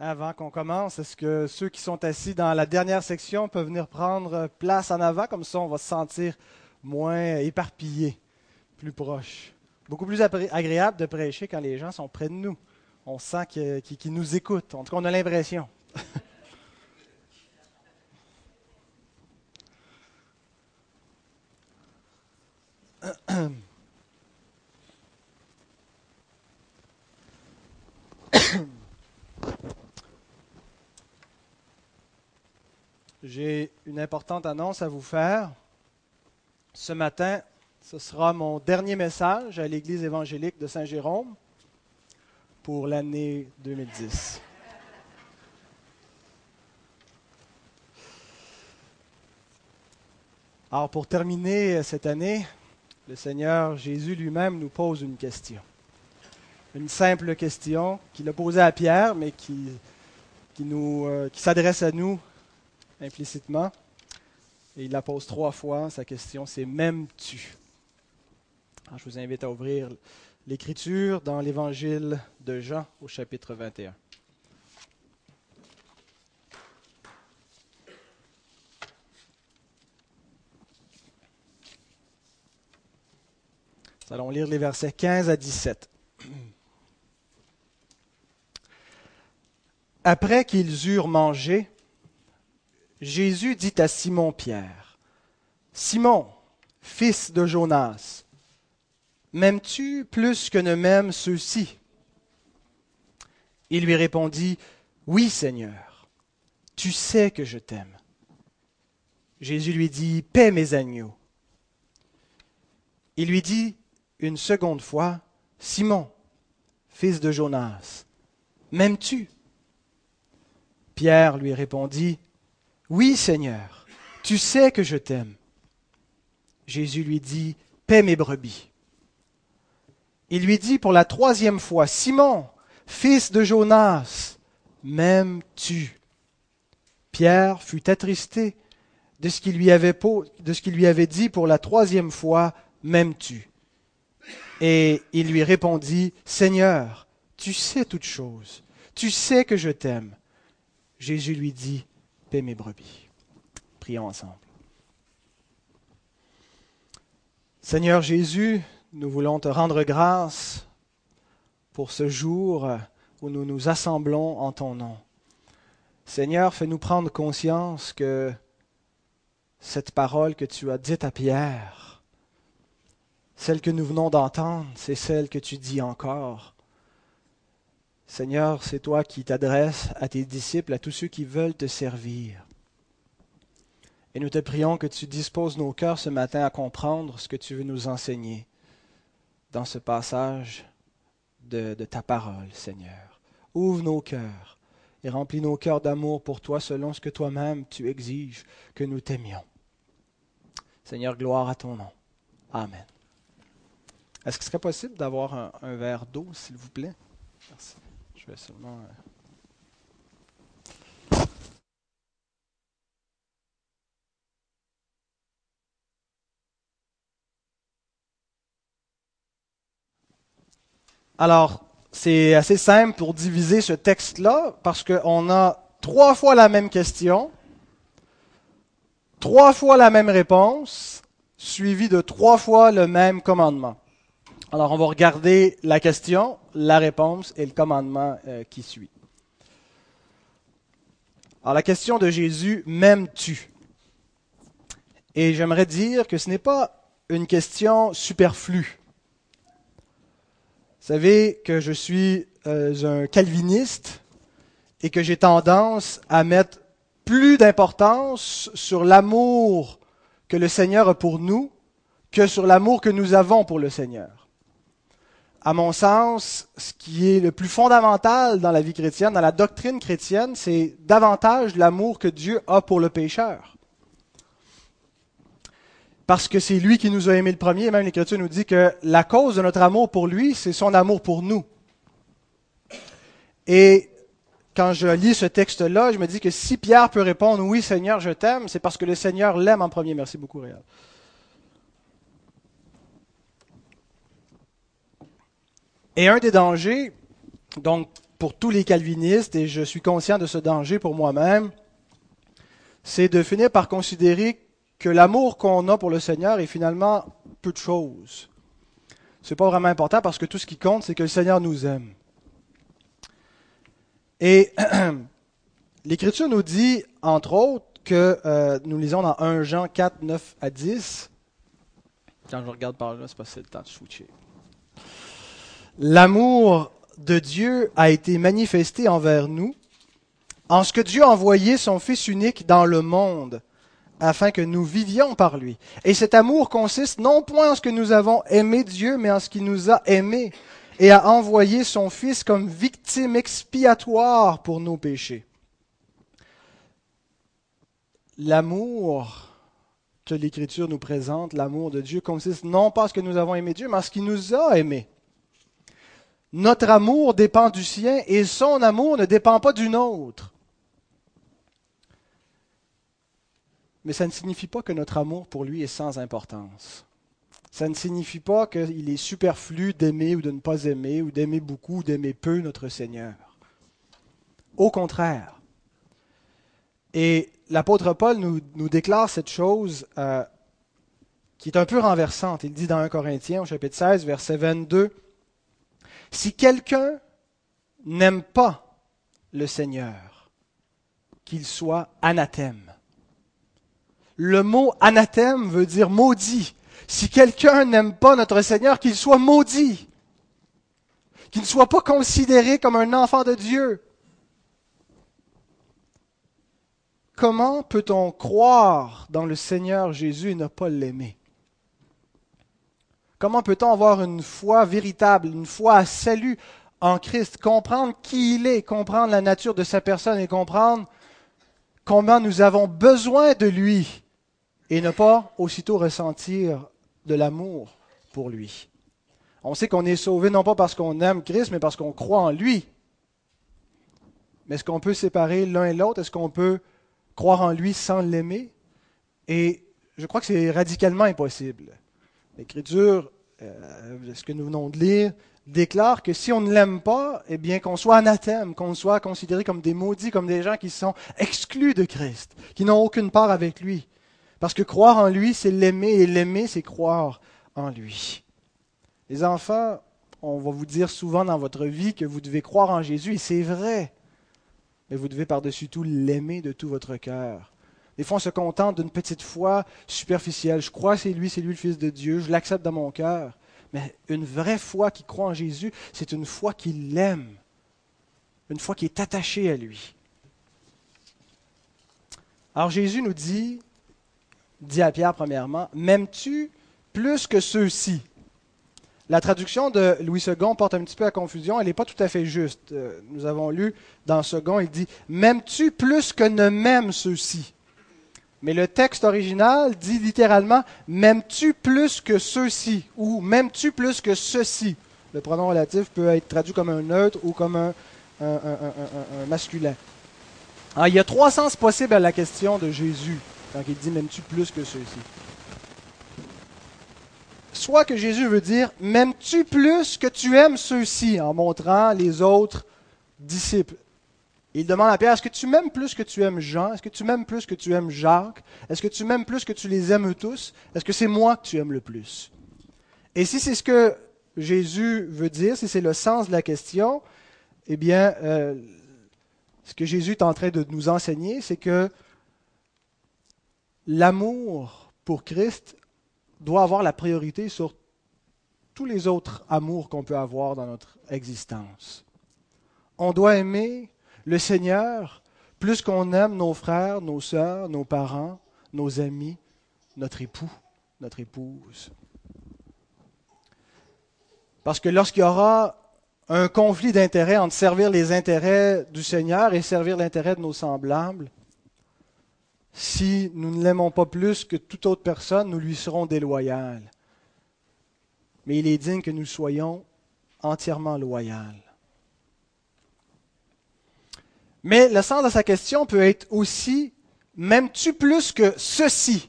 Avant qu'on commence, est-ce que ceux qui sont assis dans la dernière section peuvent venir prendre place en avant? Comme ça, on va se sentir moins éparpillé, plus proche. Beaucoup plus agréable de prêcher quand les gens sont près de nous. On sent qu'ils nous écoutent. En tout cas, on a l'impression. J'ai une importante annonce à vous faire. Ce matin, ce sera mon dernier message à l'Église évangélique de Saint-Jérôme pour l'année 2010. Alors pour terminer cette année, le Seigneur Jésus lui-même nous pose une question. Une simple question qu'il a posée à Pierre, mais qui, qui, euh, qui s'adresse à nous implicitement. Et il la pose trois fois. Sa question, c'est M'aimes-tu? Je vous invite à ouvrir l'Écriture dans l'Évangile de Jean au chapitre 21. Nous allons lire les versets 15 à 17. Après qu'ils eurent mangé, Jésus dit à Simon-Pierre, Simon, fils de Jonas, m'aimes-tu plus que ne m'aiment ceux-ci? Il lui répondit, Oui Seigneur, tu sais que je t'aime. Jésus lui dit, Paix mes agneaux. Il lui dit une seconde fois, Simon, fils de Jonas, m'aimes-tu? Pierre lui répondit, oui, Seigneur, tu sais que je t'aime. Jésus lui dit, Paix mes brebis. Il lui dit pour la troisième fois, Simon, fils de Jonas, m'aimes-tu? Pierre fut attristé de ce qu'il lui lui avait dit pour la troisième fois, M'aimes-tu? Et il lui répondit, Seigneur, tu sais toutes choses, tu sais que je t'aime. Jésus lui dit, mes brebis. Prions ensemble. Seigneur Jésus, nous voulons te rendre grâce pour ce jour où nous nous assemblons en ton nom. Seigneur, fais-nous prendre conscience que cette parole que tu as dite à Pierre, celle que nous venons d'entendre, c'est celle que tu dis encore Seigneur, c'est toi qui t'adresses à tes disciples, à tous ceux qui veulent te servir. Et nous te prions que tu disposes nos cœurs ce matin à comprendre ce que tu veux nous enseigner dans ce passage de, ta parole, Seigneur. Ouvre nos cœurs et remplis nos cœurs d'amour pour toi selon ce que toi-même tu exiges que nous t'aimions. Seigneur, gloire à ton nom. Amen. Est-ce ce serait possible d'avoir un verre d'eau, s'il vous plaît? Merci. Euh, Alors, c'est assez simple pour diviser ce texte-là parce qu'on a trois fois la même question, trois fois la même réponse, suivi de trois fois le même commandement. Alors, on va regarder la question, la réponse et le commandement euh, qui suit. Alors, la question de Jésus, m'aimes-tu? Et j'aimerais dire que ce n'est pas une question superflue. Vous savez que je suis euh, un calviniste et que j'ai tendance à mettre plus d'importance sur l'amour que le Seigneur a pour nous que sur l'amour que nous avons pour le Seigneur à mon sens, ce qui est le plus fondamental dans la vie chrétienne, dans la doctrine chrétienne, c'est davantage l'amour que Dieu a pour le pécheur. Parce que c'est lui qui nous a aimés le premier, et même l'Écriture nous dit que la cause de notre amour pour lui, c'est son amour pour nous. Et quand je lis ce texte-là, je me dis que si Pierre peut répondre Oui, Seigneur, je t'aime, c'est parce que le Seigneur l'aime en premier. Merci beaucoup, Réal. Et un des dangers, donc, pour tous les calvinistes, et je suis conscient de ce danger pour moi-même, c'est de finir par considérer que l'amour qu'on a pour le Seigneur est finalement peu de choses. C'est pas vraiment important parce que tout ce qui compte, c'est que le Seigneur nous aime. Et l'Écriture nous dit, entre autres, que euh, nous lisons dans 1 Jean 4, 9 à 10. Quand je regarde par là, c'est pas le temps de switcher. L'amour de Dieu a été manifesté envers nous en ce que Dieu a envoyé son Fils unique dans le monde afin que nous vivions par lui. Et cet amour consiste non point en ce que nous avons aimé Dieu, mais en ce qu'il nous a aimés et a envoyé son Fils comme victime expiatoire pour nos péchés. L'amour que l'Écriture nous présente, l'amour de Dieu, consiste non pas en ce que nous avons aimé Dieu, mais en ce qu'il nous a aimés. Notre amour dépend du sien et son amour ne dépend pas du nôtre. Mais ça ne signifie pas que notre amour pour lui est sans importance. Ça ne signifie pas qu'il est superflu d'aimer ou de ne pas aimer, ou d'aimer beaucoup ou d'aimer peu notre Seigneur. Au contraire. Et l'apôtre Paul nous, déclare cette chose euh, qui est un peu renversante. Il dit dans 1 Corinthiens au chapitre 16, verset 22, Si quelqu'un n'aime pas le Seigneur, qu'il soit anathème. Le mot anathème veut dire maudit. Si quelqu'un n'aime pas notre Seigneur, qu'il soit maudit. Qu'il ne soit pas considéré comme un enfant de Dieu. Comment peut-on croire dans le Seigneur Jésus et ne pas l'aimer? Comment peut-on avoir une foi véritable, une foi à salut en Christ, comprendre qui il est, comprendre la nature de sa personne et comprendre combien nous avons besoin de lui et ne pas aussitôt ressentir de l'amour pour lui. On sait qu'on est sauvé non pas parce qu'on aime Christ, mais parce qu'on croit en lui. Mais est-ce qu'on peut séparer l'un et l'autre? Est-ce qu'on peut croire en lui sans l'aimer? Et je crois que c'est radicalement impossible. L'Écriture, euh, ce que nous venons de lire, déclare que si on ne l'aime pas, eh bien qu'on soit anathème, qu'on soit considéré comme des maudits, comme des gens qui sont exclus de Christ, qui n'ont aucune part avec lui. Parce que croire en lui, c'est l'aimer, et l'aimer, c'est croire en lui. Les enfants, on va vous dire souvent dans votre vie que vous devez croire en Jésus, et c'est vrai. Mais vous devez par-dessus tout l'aimer de tout votre cœur. Des fois, on se contente d'une petite foi superficielle. Je crois c'est lui, c'est lui le Fils de Dieu, je l'accepte dans mon cœur. Mais une vraie foi qui croit en Jésus, c'est une foi qui l'aime, une foi qui est attachée à lui. Alors Jésus nous dit, dit à Pierre premièrement, M'aimes-tu plus que ceux-ci La traduction de Louis II porte un petit peu à confusion, elle n'est pas tout à fait juste. Euh, nous avons lu dans second, il dit M'aimes-tu plus que ne m'aiment ceux-ci mais le texte original dit littéralement M'aimes-tu plus que ceux-ci ou M'aimes-tu plus que ceci? Le pronom relatif peut être traduit comme un neutre ou comme un, masculin. Alors, il y a trois sens possibles à la question de Jésus quand il dit M'aimes-tu plus que ceux-ci? Soit que Jésus veut dire M'aimes-tu plus que tu aimes ceux-ci en montrant les autres disciples? Il demande à Pierre Est-ce que tu m'aimes plus que tu aimes Jean? Est-ce que tu m'aimes plus que tu aimes Jacques? Est-ce que tu m'aimes plus que tu les aimes tous? Est-ce que c'est moi que tu aimes le plus? Et si c'est ce que Jésus veut dire, si c'est le sens de la question, eh bien, euh, ce que Jésus est en train de nous enseigner, c'est que l'amour pour Christ doit avoir la priorité sur tous les autres amours qu'on peut avoir dans notre existence. On doit aimer le Seigneur plus qu'on aime nos frères, nos sœurs, nos parents, nos amis, notre époux, notre épouse. Parce que lorsqu'il y aura un conflit d'intérêts entre servir les intérêts du Seigneur et servir l'intérêt de nos semblables, si nous ne l'aimons pas plus que toute autre personne, nous lui serons déloyaux. Mais il est digne que nous soyons entièrement loyaux. Mais le sens de sa question peut être aussi M'aimes-tu plus que ceci?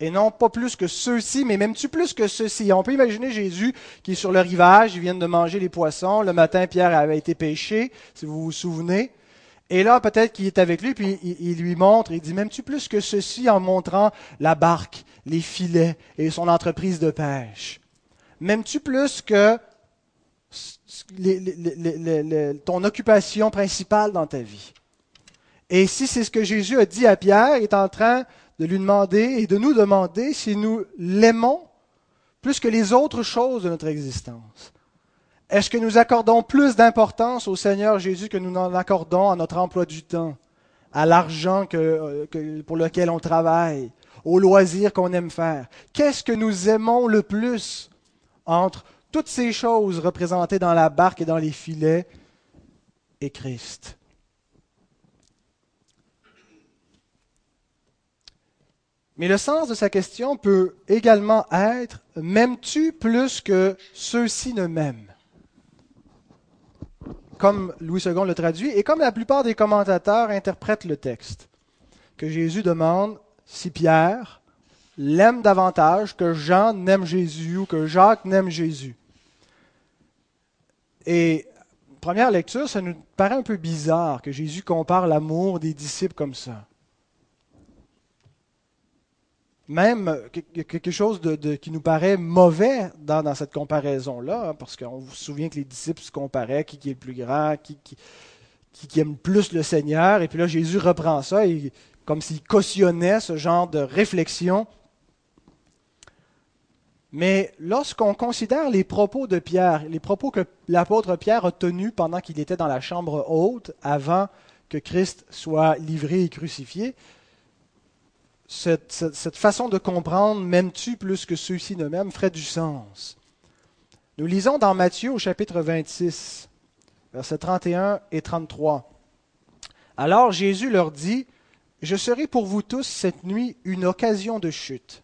Et non pas plus que ceux-ci, mais même tu plus que ceux-ci. On peut imaginer Jésus qui est sur le rivage, il vient de manger les poissons. Le matin, Pierre avait été pêché, si vous vous souvenez. Et là, peut-être qu'il est avec lui, puis il, lui montre, il dit, même tu plus que ceci? En montrant la barque, les filets et son entreprise de pêche. M'aimes-tu plus que ton occupation principale dans ta vie? Et si c'est ce que Jésus a dit à Pierre, il est en train de lui demander et de nous demander si nous l'aimons plus que les autres choses de notre existence. Est-ce que nous accordons plus d'importance au Seigneur Jésus que nous n'en accordons à notre emploi du temps, à l'argent que, pour lequel on travaille, aux loisirs qu'on aime faire? Qu'est-ce que nous aimons le plus entre toutes ces choses représentées dans la barque et dans les filets et Christ. Mais le sens de sa question peut également être M'aimes-tu plus que ceux-ci ne m'aiment? Comme Louis II le traduit, et comme la plupart des commentateurs interprètent le texte, que Jésus demande si Pierre l'aime davantage que Jean n'aime Jésus ou que Jacques n'aime Jésus. Et première lecture, ça nous paraît un peu bizarre que Jésus compare l'amour des disciples comme ça même quelque chose de, qui nous paraît mauvais dans, cette comparaison-là, hein, parce qu'on se souvient que les disciples se comparaient, qui, est le plus grand, qui, qui, aime plus le Seigneur, et puis là Jésus reprend ça, et, comme s'il cautionnait ce genre de réflexion. Mais lorsqu'on considère les propos de Pierre, les propos que l'apôtre Pierre a tenus pendant qu'il était dans la chambre haute, avant que Christ soit livré et crucifié, cette, façon de comprendre m'aimes-tu plus que ceux-ci ne m'aiment ferait du sens. Nous lisons dans Matthieu au chapitre 26, versets 31 et 33. Alors Jésus leur dit, Je serai pour vous tous cette nuit une occasion de chute.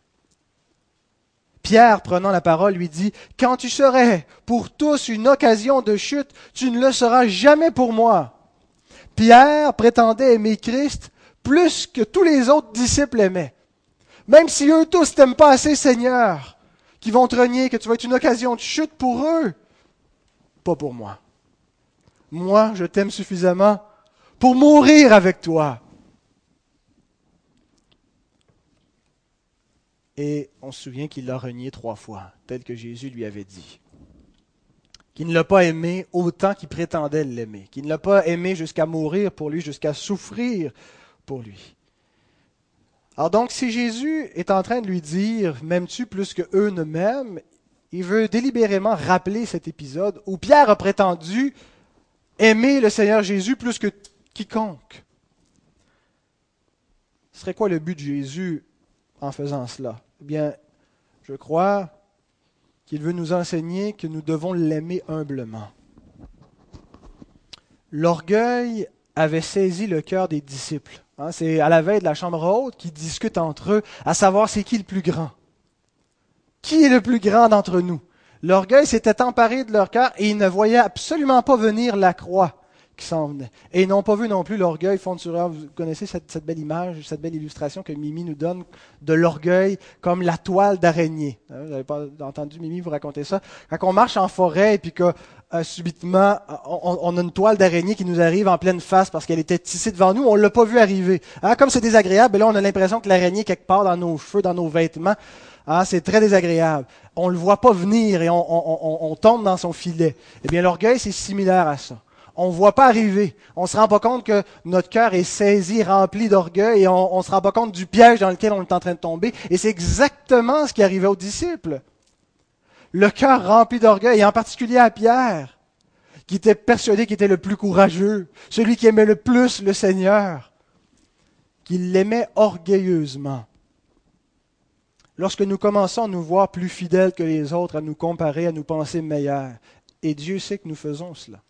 Pierre, prenant la parole, lui dit, Quand tu serais pour tous une occasion de chute, tu ne le seras jamais pour moi. Pierre prétendait aimer Christ plus que tous les autres disciples aimaient. Même si eux tous t'aiment pas assez, Seigneur, qui vont te renier, que tu vas être une occasion de chute pour eux, pas pour moi. Moi, je t'aime suffisamment pour mourir avec toi. Et on se souvient qu'il l'a renié trois fois, tel que Jésus lui avait dit qu'il ne l'a pas aimé autant qu'il prétendait l'aimer, qu'il ne l'a pas aimé jusqu'à mourir pour lui, jusqu'à souffrir pour lui. Alors donc, si Jésus est en train de lui dire M'aimes-tu plus que eux ne m'aiment? Il veut délibérément rappeler cet épisode où Pierre a prétendu aimer le Seigneur Jésus plus que quiconque. Ce serait quoi le but de Jésus en faisant cela Eh bien, je crois qu'il veut nous enseigner que nous devons l'aimer humblement. L'orgueil avait saisi le cœur des disciples. Hein, c'est à la veille de la chambre haute qu'ils discutent entre eux à savoir c'est qui le plus grand. Qui est le plus grand d'entre nous? L'orgueil s'était emparé de leur cœur et ils ne voyaient absolument pas venir la croix qui s'en. Et ils n'ont pas vu non plus l'orgueil fondre sur Vous connaissez cette, belle image, cette belle illustration que Mimi nous donne de l'orgueil comme la toile d'araignée. Hein, vous n'avez pas entendu Mimi vous raconter ça. Quand on marche en forêt et puis que euh, subitement, on, a une toile d'araignée qui nous arrive en pleine face parce qu'elle était tissée devant nous, on l'a pas vu arriver. Hein, comme c'est désagréable, là on a l'impression que l'araignée quelque part dans nos cheveux, dans nos vêtements, hein, c'est très désagréable. On le voit pas venir et on, on tombe dans son filet. Eh bien, l'orgueil, c'est similaire à ça. On ne voit pas arriver. On ne se rend pas compte que notre cœur est saisi, rempli d'orgueil, et on ne se rend pas compte du piège dans lequel on est en train de tomber. Et c'est exactement ce qui arrivait aux disciples le cœur rempli d'orgueil, et en particulier à Pierre, qui était persuadé qu'il était le plus courageux, celui qui aimait le plus le Seigneur, qu'il l'aimait orgueilleusement. Lorsque nous commençons à nous voir plus fidèles que les autres, à nous comparer, à nous penser meilleurs, et Dieu sait que nous faisons cela,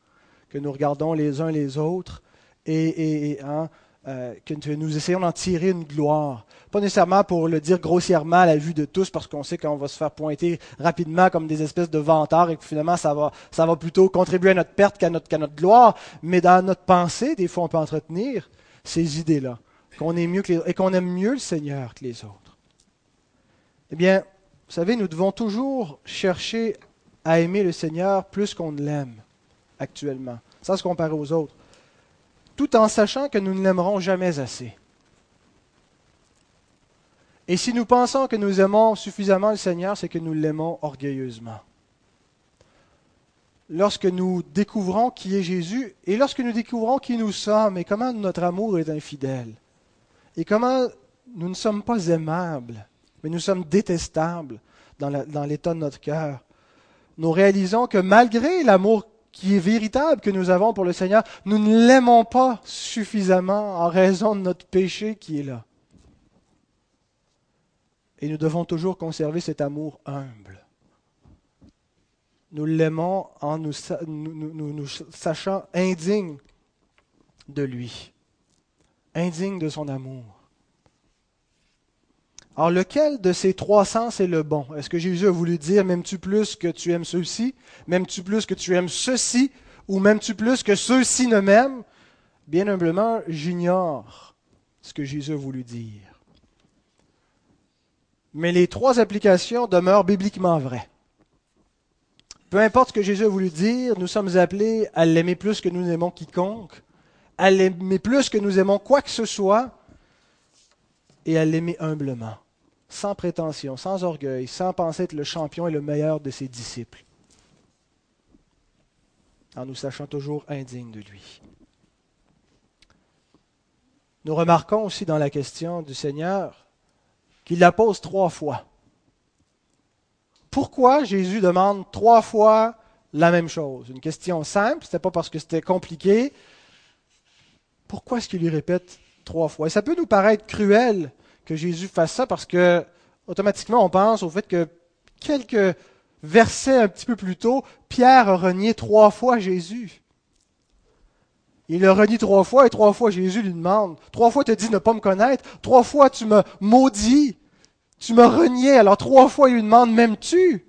que nous regardons les uns les autres et, hein, euh, que nous essayons d'en tirer une gloire. Pas nécessairement pour le dire grossièrement à la vue de tous, parce qu'on sait qu'on va se faire pointer rapidement comme des espèces de vantards et que finalement ça va, plutôt contribuer à notre perte qu'à notre, gloire. Mais dans notre pensée, des fois, on peut entretenir ces idées-là, qu'on est mieux que et qu'on aime mieux le Seigneur que les autres. Eh bien, vous savez, nous devons toujours chercher à aimer le Seigneur plus qu'on ne l'aime actuellement, sans se comparer aux autres, tout en sachant que nous ne l'aimerons jamais assez. Et si nous pensons que nous aimons suffisamment le Seigneur, c'est que nous l'aimons orgueilleusement. Lorsque nous découvrons qui est Jésus et lorsque nous découvrons qui nous sommes et comment notre amour est infidèle et comment nous ne sommes pas aimables, mais nous sommes détestables dans l'état de notre cœur, nous réalisons que malgré l'amour qui est véritable que nous avons pour le Seigneur, nous ne l'aimons pas suffisamment en raison de notre péché qui est là. Et nous devons toujours conserver cet amour humble. Nous l'aimons en nous, sachant indignes de lui, indignes de son amour. Alors, lequel de ces trois sens est le bon? Est-ce que Jésus a voulu dire M'aimes-tu plus que tu aimes ceux-ci? M'aimes-tu plus que tu aimes ceux-ci? Ou m'aimes-tu plus que ceux-ci ne m'aiment? Bien humblement, j'ignore ce que Jésus a voulu dire. Mais les trois applications demeurent bibliquement vraies. Peu importe ce que Jésus a voulu dire, nous sommes appelés à l'aimer plus que nous aimons quiconque, à l'aimer plus que nous aimons quoi que ce soit, et à l'aimer humblement sans prétention, sans orgueil, sans penser être le champion et le meilleur de ses disciples, en nous sachant toujours indignes de lui. Nous remarquons aussi dans la question du Seigneur qu'il la pose trois fois. Pourquoi Jésus demande trois fois la même chose? Une question simple, ce n'était pas parce que c'était compliqué. Pourquoi est-ce qu'il lui répète trois fois? Et ça peut nous paraître cruel que Jésus fasse ça parce que automatiquement on pense au fait que quelques versets un petit peu plus tôt, Pierre a renié trois fois Jésus. Il le renie trois fois et trois fois Jésus lui demande, trois fois as dit ne pas me connaître, trois fois tu me maudis, tu me reniais, alors trois fois il lui demande m'aimes-tu?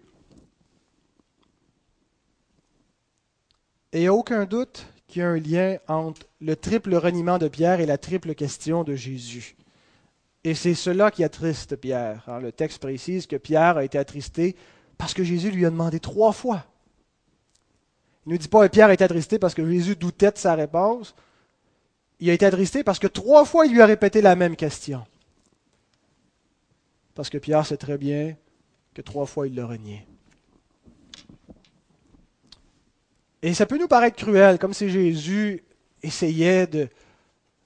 Et il n'y a aucun doute qu'il y a un lien entre le triple reniement de Pierre et la triple question de Jésus. Et c'est cela qui attriste Pierre. Hein. le texte précise que Pierre a été attristé parce que Jésus lui a demandé trois fois. Il ne dit pas que Pierre a été attristé parce que Jésus doutait de sa réponse. Il a été attristé parce que trois fois il lui a répété la même question. Parce que Pierre sait très bien que trois fois il l'a renié. Et ça peut nous paraître cruel, comme si Jésus essayait de,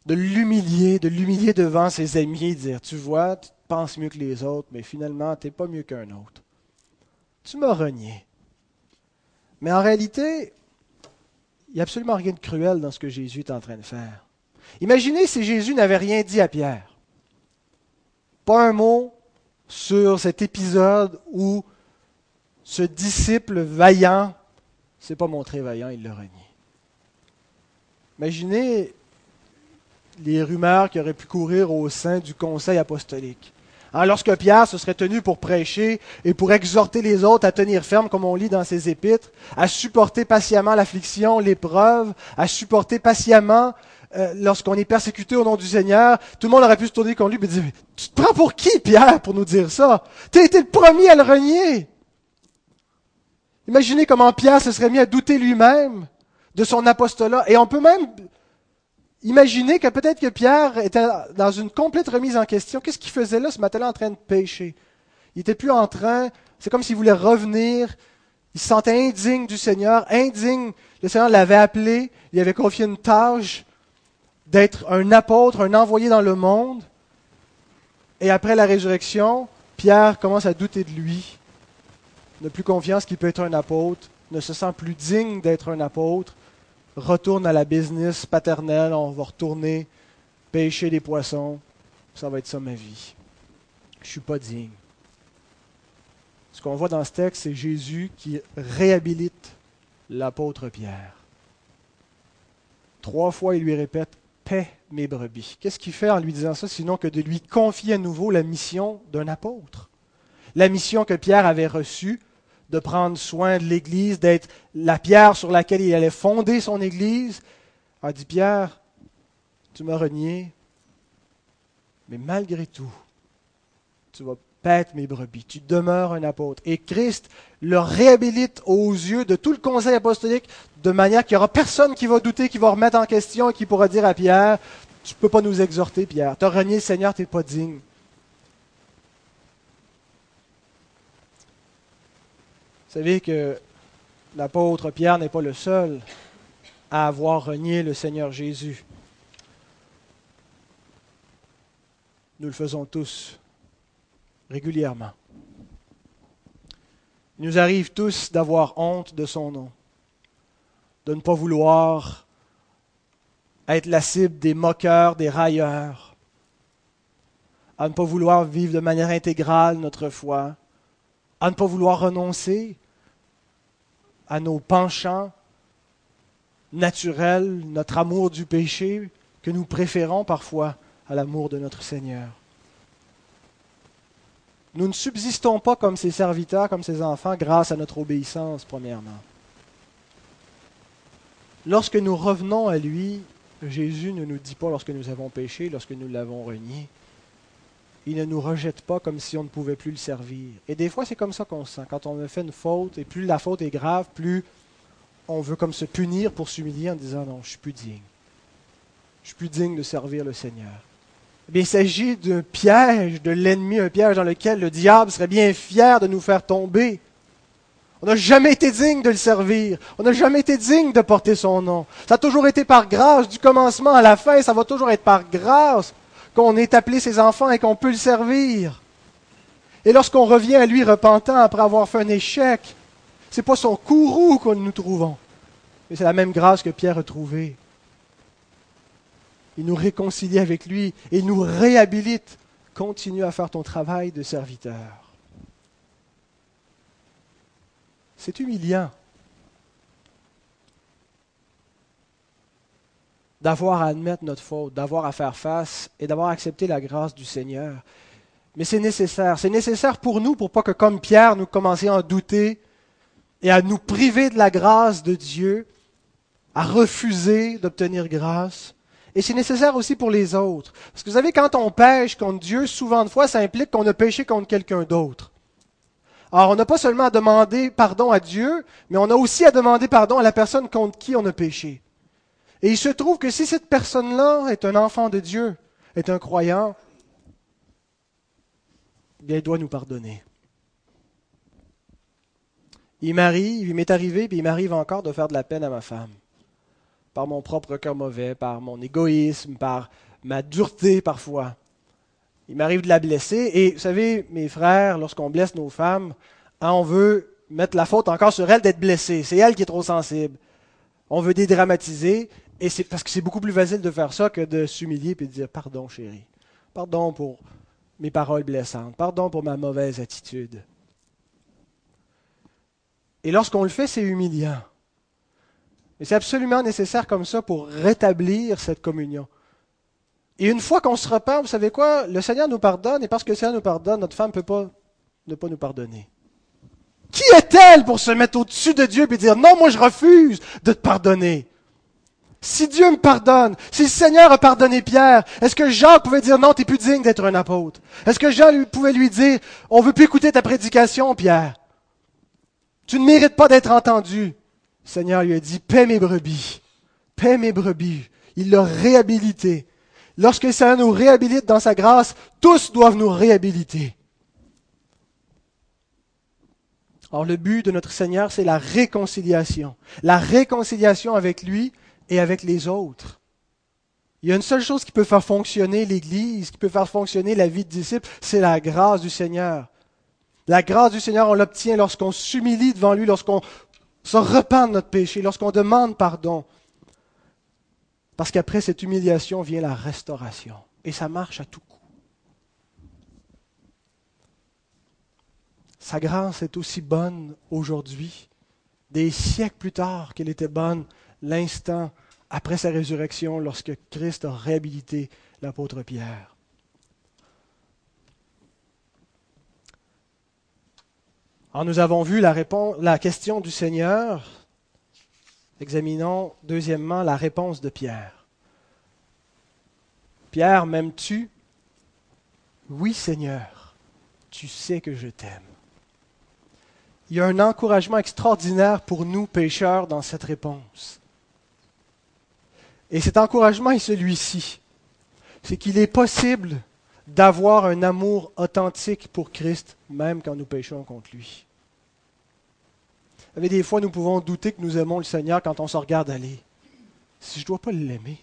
de l'humilier, de l'humilier devant ses amis dire, tu vois, tu penses mieux que les autres, mais finalement, tu n'es pas mieux qu'un autre. Tu m'as renié. Mais en réalité, il n'y a absolument rien de cruel dans ce que Jésus est en train de faire. Imaginez si Jésus n'avait rien dit à Pierre. Pas un mot sur cet épisode où ce disciple vaillant s'est pas montré vaillant, il l'a renié. Imaginez les rumeurs qui auraient pu courir au sein du conseil apostolique. Hein, lorsque Pierre se serait tenu pour prêcher et pour exhorter les autres à tenir ferme, comme on lit dans ses épîtres, à supporter patiemment l'affliction, l'épreuve, à supporter patiemment euh, lorsqu'on est persécuté au nom du Seigneur, tout le monde aurait pu se tourner contre lui et dire, tu te prends pour qui, Pierre, pour nous dire ça? Tu as été le premier à le renier. Imaginez comment Pierre se serait mis à douter lui-même de son apostolat. Et on peut même Imaginez que peut-être que Pierre était dans une complète remise en question. Qu'est-ce qu'il faisait là ce matin-là en train de pêcher? Il n'était plus en train, c'est comme s'il voulait revenir. Il se sentait indigne du Seigneur, indigne. Le Seigneur l'avait appelé, il avait confié une tâche d'être un apôtre, un envoyé dans le monde. Et après la résurrection, Pierre commence à douter de lui, n'a plus confiance qu'il peut être un apôtre, ne se sent plus digne d'être un apôtre retourne à la business paternelle, on va retourner pêcher des poissons. Ça va être ça ma vie. Je ne suis pas digne. Ce qu'on voit dans ce texte, c'est Jésus qui réhabilite l'apôtre Pierre. Trois fois, il lui répète Paix mes brebis. Qu'est-ce qu'il fait en lui disant ça, sinon que de lui confier à nouveau la mission d'un apôtre? La mission que Pierre avait reçue de prendre soin de l'Église, d'être la pierre sur laquelle il allait fonder son Église, a dit Pierre, tu m'as renié, mais malgré tout, tu vas Pète mes brebis, tu demeures un apôtre. Et Christ le réhabilite aux yeux de tout le conseil apostolique de manière qu'il n'y aura personne qui va douter, qui va remettre en question et qui pourra dire à Pierre, tu ne peux pas nous exhorter, Pierre. Tu as renié le Seigneur, tu n'es pas digne. Savez que l'apôtre Pierre n'est pas le seul à avoir renié le Seigneur Jésus. Nous le faisons tous régulièrement. Il nous arrive tous d'avoir honte de son nom, de ne pas vouloir être la cible des moqueurs, des railleurs, à ne pas vouloir vivre de manière intégrale notre foi, à ne pas vouloir renoncer à nos penchants naturels, notre amour du péché que nous préférons parfois à l'amour de notre Seigneur. Nous ne subsistons pas comme ses serviteurs, comme ses enfants, grâce à notre obéissance, premièrement. Lorsque nous revenons à lui, Jésus ne nous dit pas lorsque nous avons péché, lorsque nous l'avons renié. Il ne nous rejette pas comme si on ne pouvait plus le servir. Et des fois, c'est comme ça qu'on se sent. Quand on a fait une faute, et plus la faute est grave, plus on veut comme se punir pour s'humilier en disant non, je suis plus digne. Je suis plus digne de servir le Seigneur. Eh il s'agit d'un piège de l'ennemi, un piège dans lequel le diable serait bien fier de nous faire tomber. On n'a jamais été digne de le servir. On n'a jamais été digne de porter son nom. Ça a toujours été par grâce, du commencement à la fin, ça va toujours être par grâce qu'on est appelé ses enfants et qu'on peut le servir. Et lorsqu'on revient à lui repentant après avoir fait un échec, c'est pas son courroux que nous trouvons, mais c'est la même grâce que Pierre a trouvée il nous réconcilie avec lui et nous réhabilite. Continue à faire ton travail de serviteur. C'est humiliant d'avoir à admettre notre faute, d'avoir à faire face et d'avoir accepté la grâce du Seigneur. Mais c'est nécessaire. C'est nécessaire pour nous, pour pas que comme Pierre, nous commencions à douter et à nous priver de la grâce de Dieu, à refuser d'obtenir grâce. Et c'est nécessaire aussi pour les autres. Parce que vous savez, quand on pêche contre Dieu, souvent de fois, ça implique qu'on a péché contre quelqu'un d'autre. Alors, on n'a pas seulement à demander pardon à Dieu, mais on a aussi à demander pardon à la personne contre qui on a péché. Et il se trouve que si cette personne-là est un enfant de Dieu, est un croyant, il doit nous pardonner. Il m'arrive, il m'est arrivé, puis il m'arrive encore de faire de la peine à ma femme par mon propre cœur mauvais, par mon égoïsme, par ma dureté parfois. Il m'arrive de la blesser. Et vous savez, mes frères, lorsqu'on blesse nos femmes, hein, on veut mettre la faute encore sur elle d'être blessée. C'est elle qui est trop sensible. On veut dédramatiser. Et c'est parce que c'est beaucoup plus facile de faire ça que de s'humilier et de dire pardon, chérie. Pardon pour mes paroles blessantes. Pardon pour ma mauvaise attitude. Et lorsqu'on le fait, c'est humiliant. Mais c'est absolument nécessaire comme ça pour rétablir cette communion. Et une fois qu'on se repent, vous savez quoi? Le Seigneur nous pardonne, et parce que le Seigneur nous pardonne, notre femme ne peut pas ne pas nous pardonner. Qui est-elle pour se mettre au-dessus de Dieu et dire non, moi je refuse de te pardonner? Si Dieu me pardonne, si le Seigneur a pardonné Pierre, est-ce que Jean pouvait dire non, tu n'es plus digne d'être un apôtre? Est-ce que Jean pouvait lui dire, on veut plus écouter ta prédication, Pierre? Tu ne mérites pas d'être entendu. Seigneur lui a dit, paie mes brebis, paie mes brebis. Il l'a réhabilité. Lorsque le Seigneur nous réhabilite dans sa grâce, tous doivent nous réhabiliter. Or, le but de notre Seigneur, c'est la réconciliation. La réconciliation avec lui et avec les autres. Il y a une seule chose qui peut faire fonctionner l'Église, qui peut faire fonctionner la vie de disciple, c'est la grâce du Seigneur. La grâce du Seigneur, on l'obtient lorsqu'on s'humilie devant lui, lorsqu'on se repent de notre péché, lorsqu'on demande pardon. Parce qu'après cette humiliation vient la restauration. Et ça marche à tout coup. Sa grâce est aussi bonne aujourd'hui, des siècles plus tard qu'elle était bonne l'instant après sa résurrection, lorsque Christ a réhabilité l'apôtre Pierre. Alors nous avons vu la, la question du Seigneur. Examinons deuxièmement la réponse de Pierre. Pierre, m'aimes-tu? Oui, Seigneur, tu sais que je t'aime. Il y a un encouragement extraordinaire pour nous, pécheurs, dans cette réponse. Et cet encouragement est celui-ci. C'est qu'il est possible d'avoir un amour authentique pour Christ, même quand nous péchons contre lui. Vous des fois, nous pouvons douter que nous aimons le Seigneur quand on se regarde aller. Si je ne dois pas l'aimer,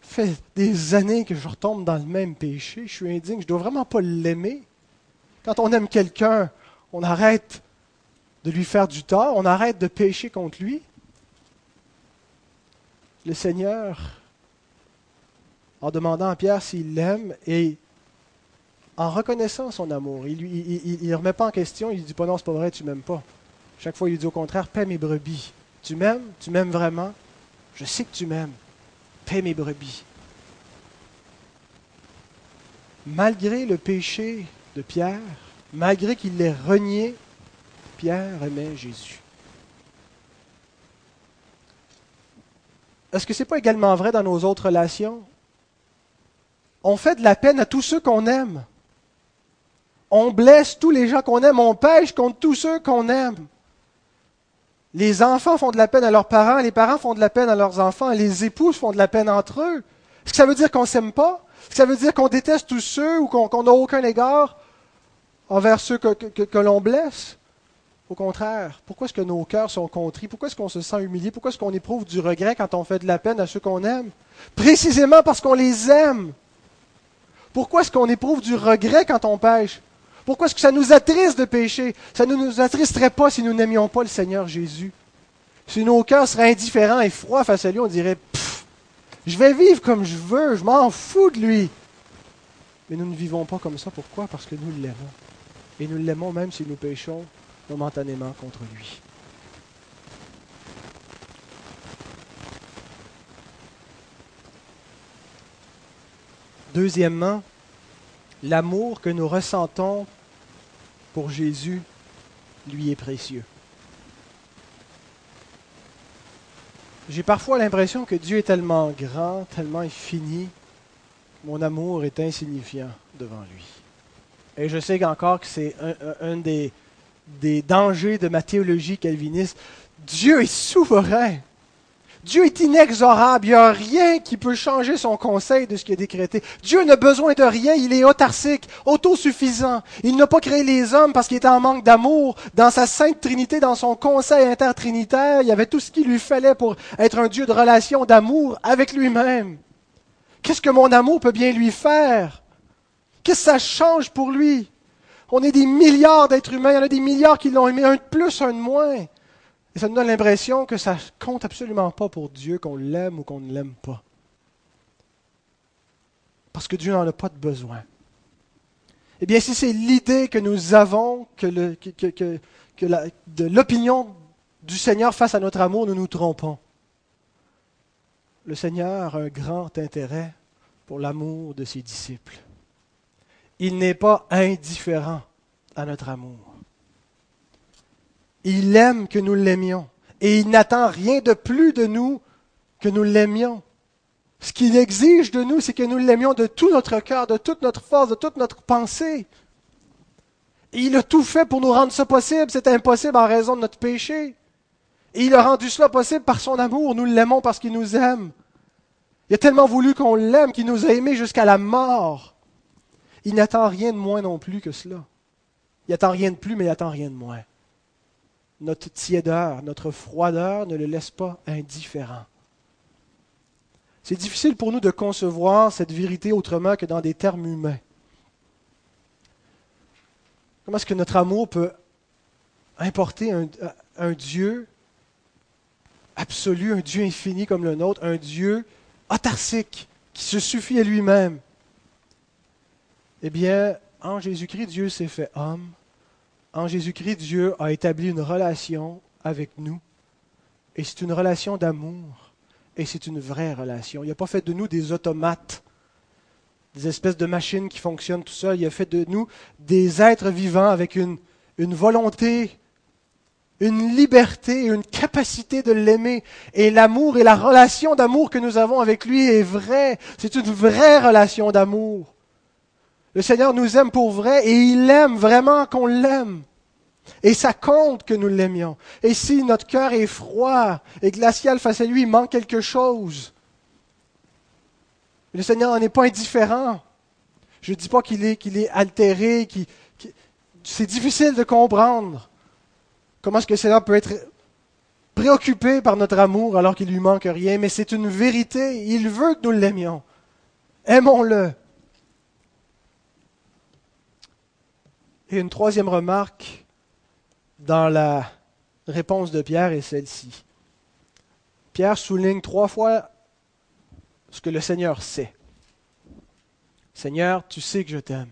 fait des années que je retombe dans le même péché, je suis indigne, je ne dois vraiment pas l'aimer. Quand on aime quelqu'un, on arrête de lui faire du tort, on arrête de pécher contre lui. Le Seigneur, en demandant à Pierre s'il l'aime et en reconnaissant son amour, il ne remet pas en question, il ne dit pas non, c'est pas vrai, tu m'aimes pas. Chaque fois, il dit au contraire, paie mes brebis. Tu m'aimes? Tu m'aimes vraiment? Je sais que tu m'aimes. Paie mes brebis. Malgré le péché de Pierre, malgré qu'il l'ait renié, Pierre aimait Jésus. Est-ce que ce n'est pas également vrai dans nos autres relations? On fait de la peine à tous ceux qu'on aime. On blesse tous les gens qu'on aime. On pêche contre tous ceux qu'on aime. Les enfants font de la peine à leurs parents, les parents font de la peine à leurs enfants, les épouses font de la peine entre eux. Est-ce que ça veut dire qu'on ne s'aime pas? Est-ce que ça veut dire qu'on déteste tous ceux ou qu'on n'a aucun égard envers ceux que, l'on blesse? Au contraire, pourquoi est-ce que nos cœurs sont contris? Pourquoi est-ce qu'on se sent humilié? Pourquoi est-ce qu'on éprouve du regret quand on fait de la peine à ceux qu'on aime? Précisément parce qu'on les aime. Pourquoi est-ce qu'on éprouve du regret quand on pêche? Pourquoi est-ce que ça nous attriste de pécher? Ça ne nous attristerait pas si nous n'aimions pas le Seigneur Jésus. Si nos cœurs seraient indifférents et froids face à lui, on dirait je vais vivre comme je veux, je m'en fous de lui. Mais nous ne vivons pas comme ça. Pourquoi? Parce que nous l'aimons. Et nous l'aimons même si nous péchons momentanément contre lui. Deuxièmement, l'amour que nous ressentons pour Jésus lui est précieux. J'ai parfois l'impression que Dieu est tellement grand, tellement infini, mon amour est insignifiant devant lui. Et je sais encore que c'est un, des, des dangers de ma théologie calviniste. Dieu est souverain. Dieu est inexorable. Il n'y a rien qui peut changer son conseil de ce qui est décrété. Dieu n'a besoin de rien. Il est autarcique, autosuffisant. Il n'a pas créé les hommes parce qu'il était en manque d'amour. Dans sa sainte Trinité, dans son conseil intertrinitaire, il y avait tout ce qu'il lui fallait pour être un Dieu de relation, d'amour avec lui-même. Qu'est-ce que mon amour peut bien lui faire? Qu'est-ce que ça change pour lui? On est des milliards d'êtres humains. Il y en a des milliards qui l'ont aimé, un de plus, un de moins. Et ça nous donne l'impression que ça compte absolument pas pour Dieu qu'on l'aime ou qu'on ne l'aime pas. Parce que Dieu n'en a pas de besoin. Eh bien, si c'est l'idée que nous avons que, l'opinion du Seigneur face à notre amour, nous nous trompons. Le Seigneur a un grand intérêt pour l'amour de ses disciples. Il n'est pas indifférent à notre amour. Il aime que nous l'aimions. Et il n'attend rien de plus de nous que nous l'aimions. Ce qu'il exige de nous, c'est que nous l'aimions de tout notre cœur, de toute notre force, de toute notre pensée. Il a tout fait pour nous rendre ça possible. C'est impossible en raison de notre péché. Et il a rendu cela possible par son amour. Nous l'aimons parce qu'il nous aime. Il a tellement voulu qu'on l'aime qu'il nous a aimés jusqu'à la mort. Il n'attend rien de moins non plus que cela. Il n'attend rien de plus, mais il n'attend rien de moins notre tiédeur, notre froideur ne le laisse pas indifférent. C'est difficile pour nous de concevoir cette vérité autrement que dans des termes humains. Comment est-ce que notre amour peut importer un, un, Dieu absolu, un Dieu infini comme le nôtre, un Dieu autarcique qui se suffit à lui-même? Eh bien, en Jésus-Christ, Dieu s'est fait homme en Jésus-Christ, Dieu a établi une relation avec nous. Et c'est une relation d'amour. Et c'est une vraie relation. Il n'a pas fait de nous des automates, des espèces de machines qui fonctionnent tout seul. Il a fait de nous des êtres vivants avec une, une volonté, une liberté, une capacité de l'aimer. Et l'amour et la relation d'amour que nous avons avec lui est vraie. C'est une vraie relation d'amour. Le Seigneur nous aime pour vrai et il aime vraiment qu'on l'aime. Et ça compte que nous l'aimions. Et si notre cœur est froid et glacial face à lui, il manque quelque chose. Le Seigneur n'en est pas indifférent. Je ne dis pas qu'il est, altéré, c'est difficile de comprendre comment est-ce que le Seigneur peut être préoccupé par notre amour alors qu'il lui manque rien, mais c'est une vérité. Il veut que nous l'aimions. Aimons-le. Et une troisième remarque dans la réponse de Pierre est celle-ci. Pierre souligne trois fois ce que le Seigneur sait. Seigneur, tu sais que je t'aime.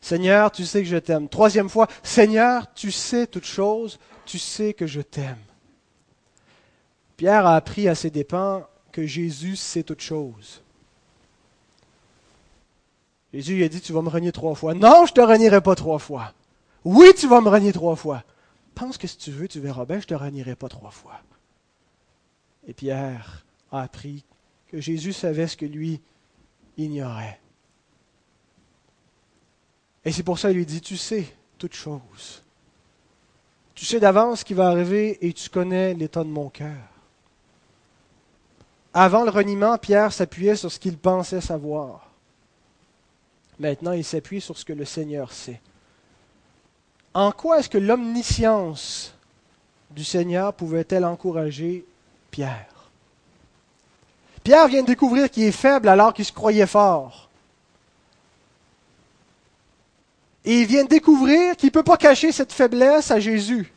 Seigneur, tu sais que je t'aime. Troisième fois, Seigneur, tu sais toutes choses, tu sais que je t'aime. Pierre a appris à ses dépens que Jésus sait toutes choses. Jésus lui a dit, tu vas me renier trois fois. Non, je ne te renierai pas trois fois. Oui, tu vas me renier trois fois. Pense que si tu veux, tu verras bien, je ne te renierai pas trois fois. Et Pierre a appris que Jésus savait ce que lui ignorait. Et c'est pour ça qu'il lui dit, tu sais toutes choses. Tu sais d'avance ce qui va arriver et tu connais l'état de mon cœur. Avant le reniement, Pierre s'appuyait sur ce qu'il pensait savoir. Maintenant, il s'appuie sur ce que le Seigneur sait. En quoi est-ce que l'omniscience du Seigneur pouvait-elle encourager Pierre? Pierre vient de découvrir qu'il est faible alors qu'il se croyait fort. Et il vient de découvrir qu'il ne peut pas cacher cette faiblesse à Jésus.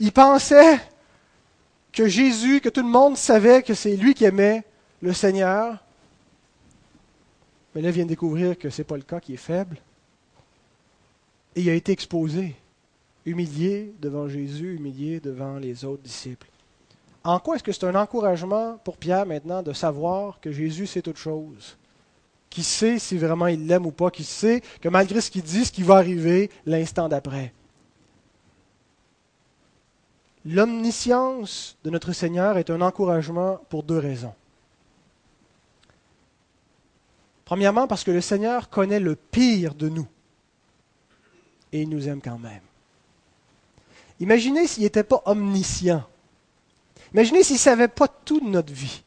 Il pensait que Jésus, que tout le monde savait que c'est lui qui aimait le Seigneur. Mais là, il vient de découvrir que ce n'est pas le cas, qu'il est faible. Et il a été exposé, humilié devant Jésus, humilié devant les autres disciples. En quoi est-ce que c'est un encouragement pour Pierre maintenant de savoir que Jésus sait toute chose qui sait si vraiment il l'aime ou pas, qui sait que malgré ce qu'il dit, ce qui va arriver l'instant d'après? L'omniscience de notre Seigneur est un encouragement pour deux raisons. Premièrement, parce que le Seigneur connaît le pire de nous et il nous aime quand même. Imaginez s'il n'était pas omniscient. Imaginez s'il ne savait pas tout de notre vie.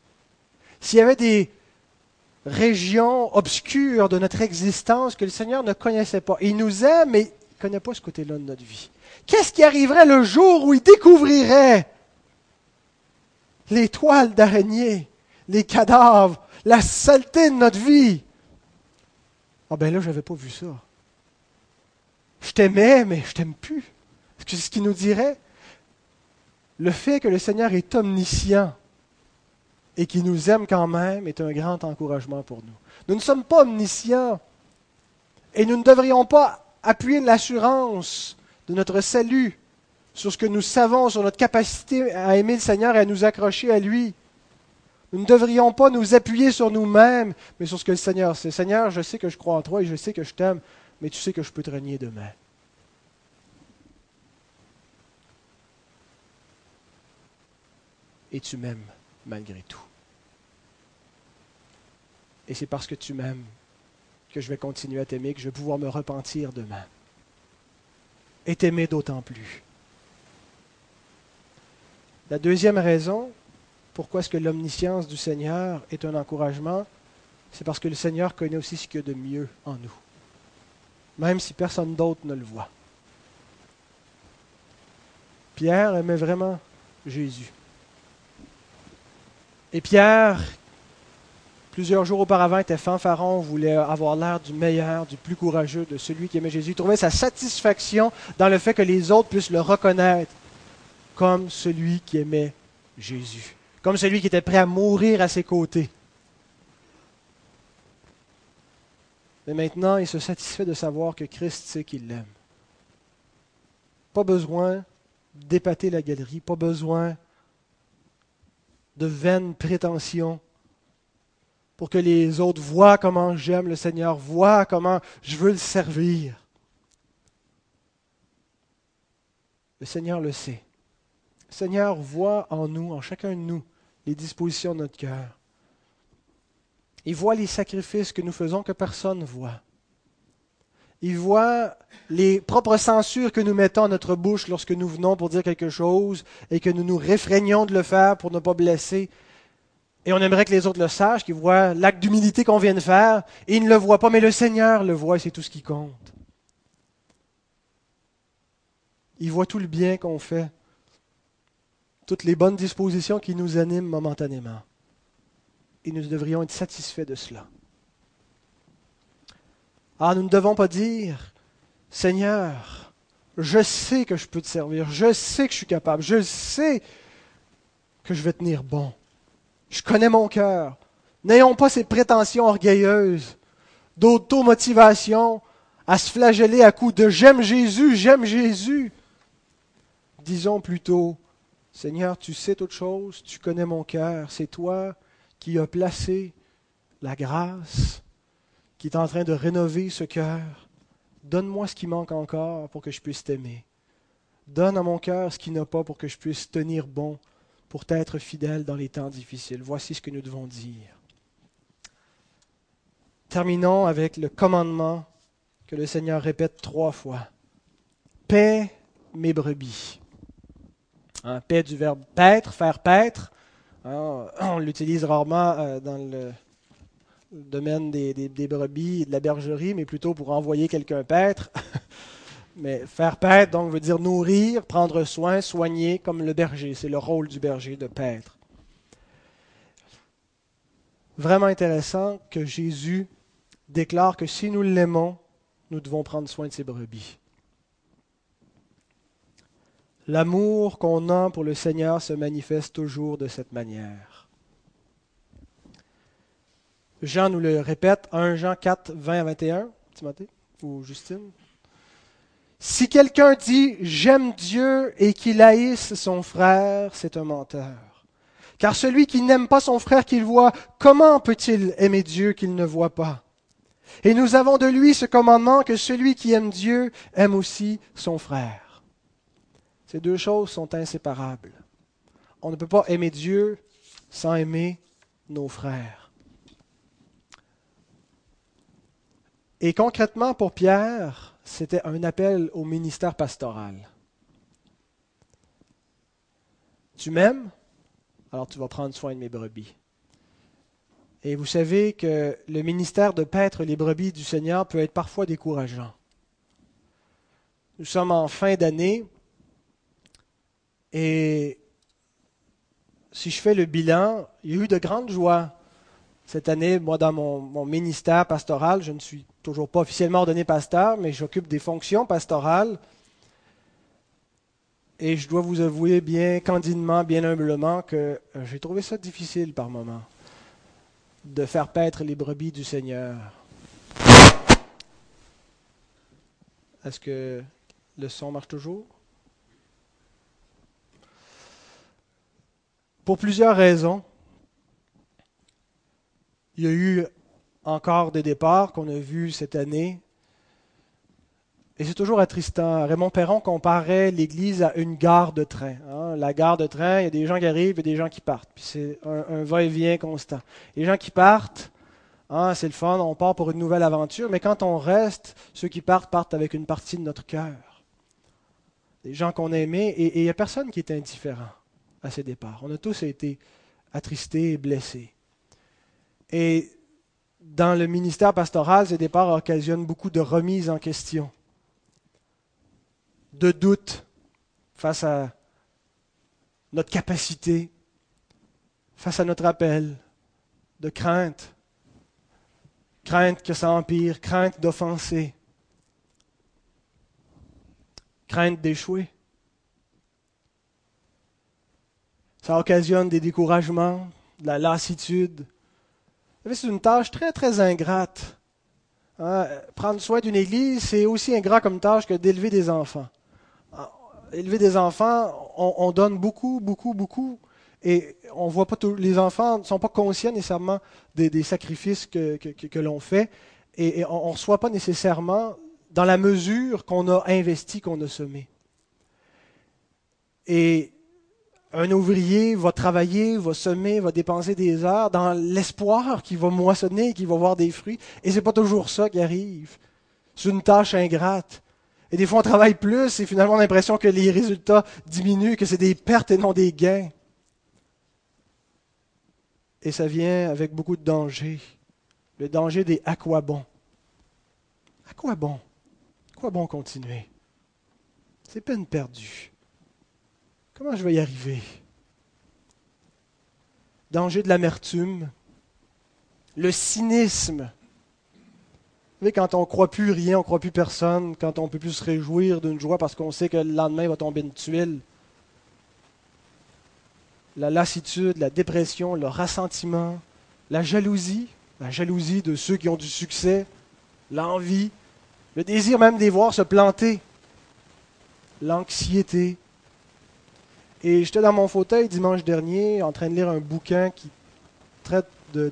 S'il y avait des, région obscure de notre existence que le Seigneur ne connaissait pas. Il nous aime, mais il ne connaît pas ce côté-là de notre vie. Qu'est-ce qui arriverait le jour où il découvrirait les toiles d'araignée, les cadavres, la saleté de notre vie? Ah ben là, je n'avais pas vu ça. Je t'aimais, mais je t'aime plus. C'est ce qu'il nous dirait. Le fait que le Seigneur est omniscient, et qui nous aime quand même est un grand encouragement pour nous. Nous ne sommes pas omniscients et nous ne devrions pas appuyer l'assurance de notre salut sur ce que nous savons, sur notre capacité à aimer le Seigneur et à nous accrocher à lui. Nous ne devrions pas nous appuyer sur nous-mêmes, mais sur ce que le Seigneur sait. Seigneur, je sais que je crois en toi et je sais que je t'aime, mais tu sais que je peux te renier demain. Et tu m'aimes malgré tout. Et c'est parce que tu m'aimes que je vais continuer à t'aimer, que je vais pouvoir me repentir demain. Et t'aimer d'autant plus. La deuxième raison, pourquoi est-ce que l'omniscience du Seigneur est un encouragement, c'est parce que le Seigneur connaît aussi ce qu'il y a de mieux en nous, même si personne d'autre ne le voit. Pierre aimait vraiment Jésus. Et Pierre, plusieurs jours auparavant, était fanfaron, voulait avoir l'air du meilleur, du plus courageux, de celui qui aimait Jésus. Il trouvait sa satisfaction dans le fait que les autres puissent le reconnaître comme celui qui aimait Jésus, comme celui qui était prêt à mourir à ses côtés. Mais maintenant, il se satisfait de savoir que Christ sait qu'il l'aime. Pas besoin d'épater la galerie, pas besoin de vaines prétentions pour que les autres voient comment j'aime le Seigneur, voient comment je veux le servir. Le Seigneur le sait. Le Seigneur voit en nous, en chacun de nous, les dispositions de notre cœur. Il voit les sacrifices que nous faisons que personne ne voit. Il voit les propres censures que nous mettons à notre bouche lorsque nous venons pour dire quelque chose et que nous nous réfrégnons de le faire pour ne pas blesser. Et on aimerait que les autres le sachent, qu'ils voient l'acte d'humilité qu'on vient de faire, et ils ne le voient pas, mais le Seigneur le voit et c'est tout ce qui compte. Il voit tout le bien qu'on fait, toutes les bonnes dispositions qui nous animent momentanément. Et nous devrions être satisfaits de cela. Ah, nous ne devons pas dire, Seigneur, je sais que je peux te servir, je sais que je suis capable, je sais que je vais tenir bon. Je connais mon cœur. N'ayons pas ces prétentions orgueilleuses d'automotivation à se flageller à coups de j'aime Jésus, j'aime Jésus. Disons plutôt, Seigneur, tu sais toute chose, tu connais mon cœur, c'est toi qui as placé la grâce, qui est en train de rénover ce cœur. Donne-moi ce qui manque encore pour que je puisse t'aimer. Donne à mon cœur ce qui n'a pas pour que je puisse tenir bon, pour t'être fidèle dans les temps difficiles. Voici ce que nous devons dire. Terminons avec le commandement que le Seigneur répète trois fois. Paix mes brebis. Hein, paix du verbe paître, faire paître. Hein, on l'utilise rarement euh, dans le domaine des, brebis et de la bergerie, mais plutôt pour envoyer quelqu'un paître. mais faire paître, donc, veut dire nourrir, prendre soin, soigner, comme le berger. C'est le rôle du berger de paître. Vraiment intéressant que Jésus déclare que si nous l'aimons, nous devons prendre soin de ses brebis. L'amour qu'on a pour le Seigneur se manifeste toujours de cette manière. Jean nous le répète, 1 Jean 4, 20 à 21, Timothée ou Justine. Si quelqu'un dit j'aime Dieu et qu'il haïsse son frère, c'est un menteur. Car celui qui n'aime pas son frère qu'il voit, comment peut-il aimer Dieu qu'il ne voit pas? Et nous avons de lui ce commandement que celui qui aime Dieu aime aussi son frère. Ces deux choses sont inséparables. On ne peut pas aimer Dieu sans aimer nos frères. Et concrètement, pour Pierre, c'était un appel au ministère pastoral. Tu m'aimes, alors tu vas prendre soin de mes brebis. Et vous savez que le ministère de paître les brebis du Seigneur peut être parfois décourageant. Nous sommes en fin d'année et si je fais le bilan, il y a eu de grandes joies cette année, moi, dans mon, ministère pastoral, je ne suis toujours pas officiellement ordonné pasteur, mais j'occupe des fonctions pastorales. Et je dois vous avouer bien candidement, bien humblement, que euh, j'ai trouvé ça difficile par moments de faire paître les brebis du Seigneur. Est-ce que le son marche toujours? Pour plusieurs raisons. Il y a eu encore des départs qu'on a vus cette année. Et c'est toujours attristant. Raymond Perron comparait l'Église à une gare de train. Hein. La gare de train, il y a des gens qui arrivent et des gens qui partent. C'est un, va-et-vient constant. Les gens qui partent, hein, c'est le fun, on part pour une nouvelle aventure, mais quand on reste, ceux qui partent partent avec une partie de notre cœur. Des gens qu'on a aimés, et il n'y a personne qui est indifférent à ces départs. On a tous été attristés et blessés. Et dans le ministère pastoral, ces départs occasionnent beaucoup de remises en question, de doutes face à notre capacité, face à notre appel, de crainte, crainte que ça empire, crainte d'offenser, crainte d'échouer. Ça occasionne des découragements, de la lassitude, c'est une tâche très, très ingrate. Hein, prendre soin d'une église, c'est aussi ingrat comme tâche que d'élever des enfants. Ah, élever des enfants, on, donne beaucoup, beaucoup, beaucoup, et on voit pas tous les enfants ne sont pas conscients nécessairement des, sacrifices que, l'on fait, et, on ne reçoit pas nécessairement dans la mesure qu'on a investi, qu'on a semé. Et un ouvrier va travailler, va semer, va dépenser des heures dans l'espoir qu'il va moissonner, qu'il va voir des fruits. Et c'est pas toujours ça qui arrive. C'est une tâche ingrate. Et des fois, on travaille plus et finalement, on a l'impression que les résultats diminuent, que c'est des pertes et non des gains. Et ça vient avec beaucoup de danger. Le danger des à quoi bon? À quoi bon? À quoi bon continuer? C'est peine perdue. Comment je vais y arriver? Danger de l'amertume, le cynisme. Vous savez, quand on ne croit plus rien, on ne croit plus personne, quand on ne peut plus se réjouir d'une joie parce qu'on sait que le lendemain va tomber une tuile. La lassitude, la dépression, le ressentiment, la jalousie, la jalousie de ceux qui ont du succès, l'envie, le désir même de les voir se planter, l'anxiété, et j'étais dans mon fauteuil dimanche dernier en train de lire un bouquin qui traite de.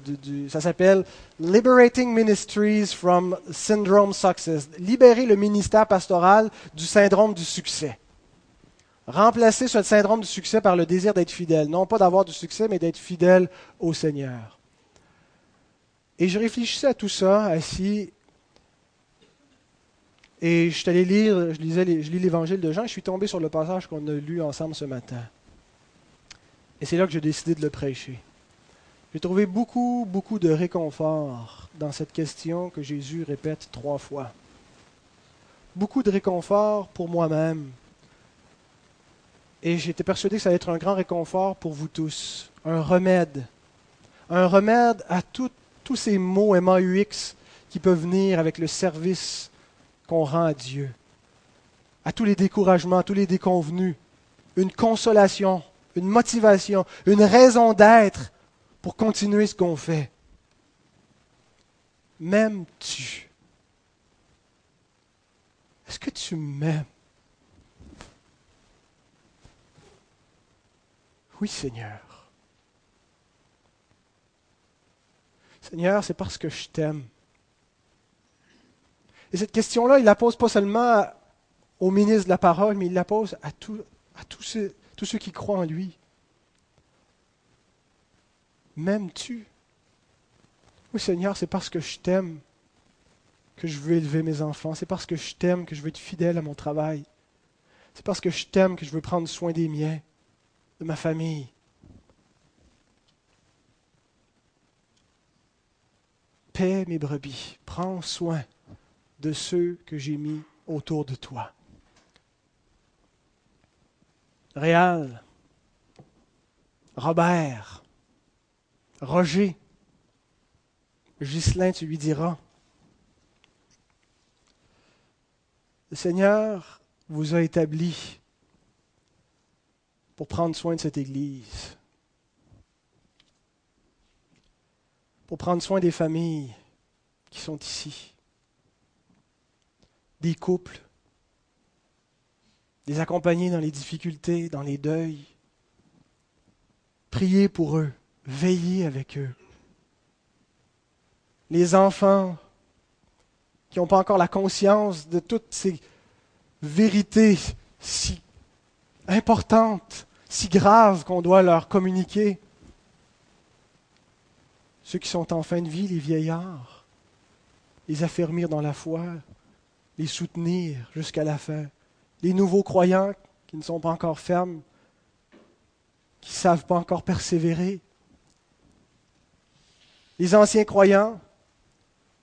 Ça s'appelle Liberating Ministries from Syndrome Success. Libérer le ministère pastoral du syndrome du succès. Remplacer ce syndrome du succès par le désir d'être fidèle. Non pas d'avoir du succès, mais d'être fidèle au Seigneur. Et je réfléchissais à tout ça, assis, et je suis allé lire, je, lisais je lis l'évangile de Jean, et je suis tombé sur le passage qu'on a lu ensemble ce matin. Et c'est là que j'ai décidé de le prêcher. J'ai trouvé beaucoup, beaucoup de réconfort dans cette question que Jésus répète trois fois. Beaucoup de réconfort pour moi-même. Et j'étais persuadé que ça allait être un grand réconfort pour vous tous. Un remède. Un remède à tous ces mots MAUX qui peuvent venir avec le service qu'on rend à Dieu, à tous les découragements, à tous les déconvenus, une consolation, une motivation, une raison d'être pour continuer ce qu'on fait. M'aimes-tu? Est-ce que tu m'aimes? Oui, Seigneur. Seigneur, c'est parce que je t'aime. Et cette question-là, il la pose pas seulement au ministre de la parole, mais il la pose à, à tous, ceux, tous ceux qui croient en lui. M'aimes-tu? Oui, Seigneur, c'est parce que je t'aime que je veux élever mes enfants. C'est parce que je t'aime que je veux être fidèle à mon travail. C'est parce que je t'aime que je veux prendre soin des miens, de ma famille. Paix mes brebis, prends soin de ceux que j'ai mis autour de toi. Réal, Robert, Roger, Ghislain, tu lui diras. Le Seigneur vous a établi pour prendre soin de cette Église, pour prendre soin des familles qui sont ici des couples, les accompagner dans les difficultés, dans les deuils. Priez pour eux, veillez avec eux. Les enfants qui n'ont pas encore la conscience de toutes ces vérités si importantes, si graves qu'on doit leur communiquer. Ceux qui sont en fin de vie, les vieillards, les affermir dans la foi, les soutenir jusqu'à la fin. Les nouveaux croyants qui ne sont pas encore fermes, qui ne savent pas encore persévérer. Les anciens croyants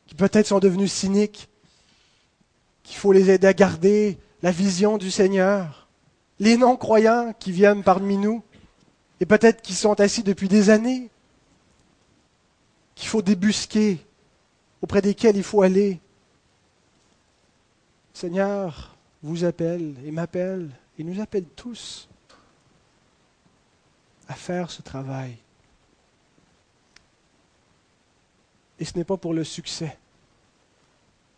qui peut-être sont devenus cyniques, qu'il faut les aider à garder la vision du Seigneur. Les non-croyants qui viennent parmi nous et peut-être qui sont assis depuis des années, qu'il faut débusquer, auprès desquels il faut aller Seigneur vous appelle et m'appelle et nous appelle tous à faire ce travail. Et ce n'est pas pour le succès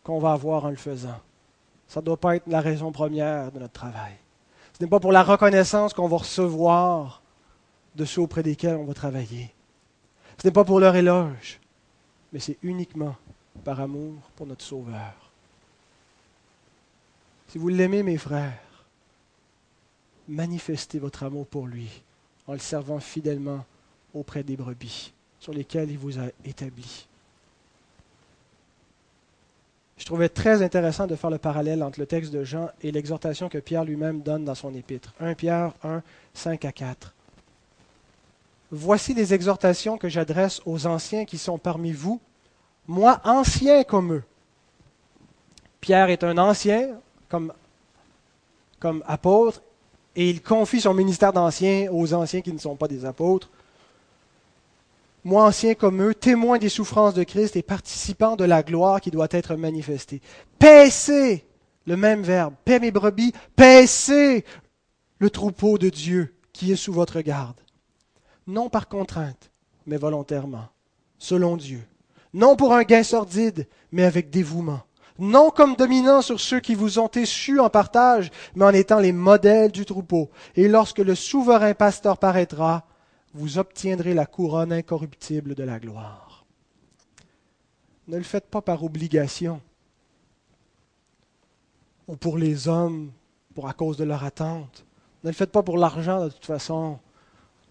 qu'on va avoir en le faisant. Ça ne doit pas être la raison première de notre travail. Ce n'est pas pour la reconnaissance qu'on va recevoir de ceux auprès desquels on va travailler. Ce n'est pas pour leur éloge, mais c'est uniquement par amour pour notre Sauveur. Si vous l'aimez, mes frères, manifestez votre amour pour lui en le servant fidèlement auprès des brebis sur lesquelles il vous a établi. Je trouvais très intéressant de faire le parallèle entre le texte de Jean et l'exhortation que Pierre lui-même donne dans son épître. 1 Pierre 1, 5 à 4. Voici les exhortations que j'adresse aux anciens qui sont parmi vous, moi ancien comme eux. Pierre est un ancien comme, apôtre et il confie son ministère d'ancien aux anciens qui ne sont pas des apôtres moi ancien comme eux, témoin des souffrances de Christ et participant de la gloire qui doit être manifestée. Paissez, le même verbe, paix mes brebis, paissez le troupeau de Dieu qui est sous votre garde. Non par contrainte, mais volontairement, selon Dieu. Non pour un gain sordide, mais avec dévouement. Non comme dominant sur ceux qui vous ont échus en partage, mais en étant les modèles du troupeau. Et lorsque le souverain pasteur paraîtra, vous obtiendrez la couronne incorruptible de la gloire. Ne le faites pas par obligation ou pour les hommes, pour à cause de leur attente. Ne le faites pas pour l'argent, de toute façon,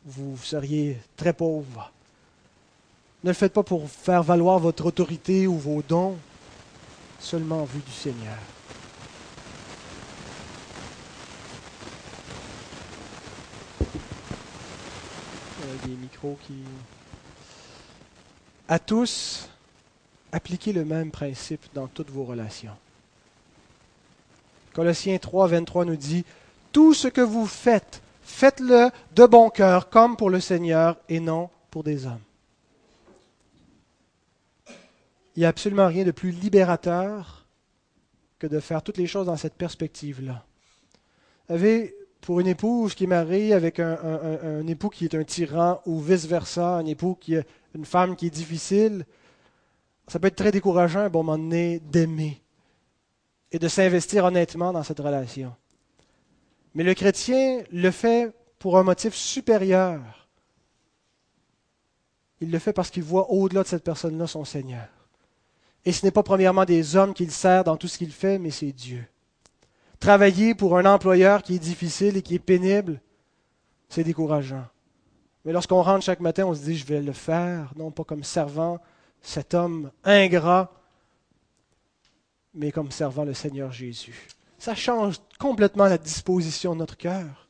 vous seriez très pauvre. Ne le faites pas pour faire valoir votre autorité ou vos dons, seulement en vue du Seigneur. des micros qui... À tous, appliquez le même principe dans toutes vos relations. Colossiens 3, 23 nous dit, Tout ce que vous faites, faites-le de bon cœur, comme pour le Seigneur et non pour des hommes. Il n'y a absolument rien de plus libérateur que de faire toutes les choses dans cette perspective-là. Vous savez, pour une épouse qui est mariée avec un, époux qui est un tyran ou vice-versa, un époux qui est une femme qui est difficile, ça peut être très décourageant à un bon moment donné d'aimer et de s'investir honnêtement dans cette relation. Mais le chrétien le fait pour un motif supérieur. Il le fait parce qu'il voit au-delà de cette personne-là son Seigneur. Et ce n'est pas premièrement des hommes qu'il sert dans tout ce qu'il fait, mais c'est Dieu. Travailler pour un employeur qui est difficile et qui est pénible, c'est décourageant. Mais lorsqu'on rentre chaque matin, on se dit, je vais le faire, non pas comme servant cet homme ingrat, mais comme servant le Seigneur Jésus. Ça change complètement la disposition de notre cœur.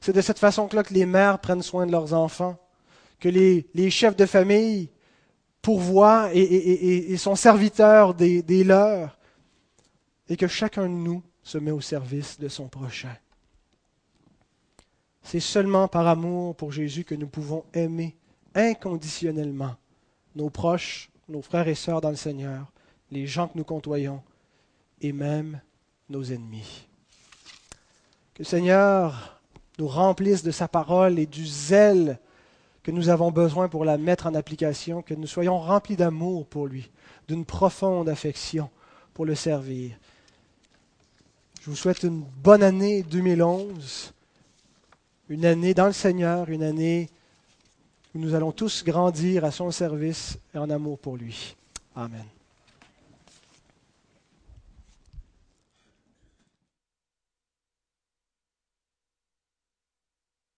C'est de cette façon-là que les mères prennent soin de leurs enfants, que les, chefs de famille pourvoient et, sont serviteurs des leurs, et que chacun de nous se met au service de son prochain. C'est seulement par amour pour Jésus que nous pouvons aimer inconditionnellement nos proches, nos frères et sœurs dans le Seigneur, les gens que nous côtoyons et même nos ennemis. Que le Seigneur nous remplisse de sa parole et du zèle que nous avons besoin pour la mettre en application, que nous soyons remplis d'amour pour lui, d'une profonde affection pour le servir. Je vous souhaite une bonne année 2011, une année dans le Seigneur, une année où nous allons tous grandir à son service et en amour pour lui. Amen.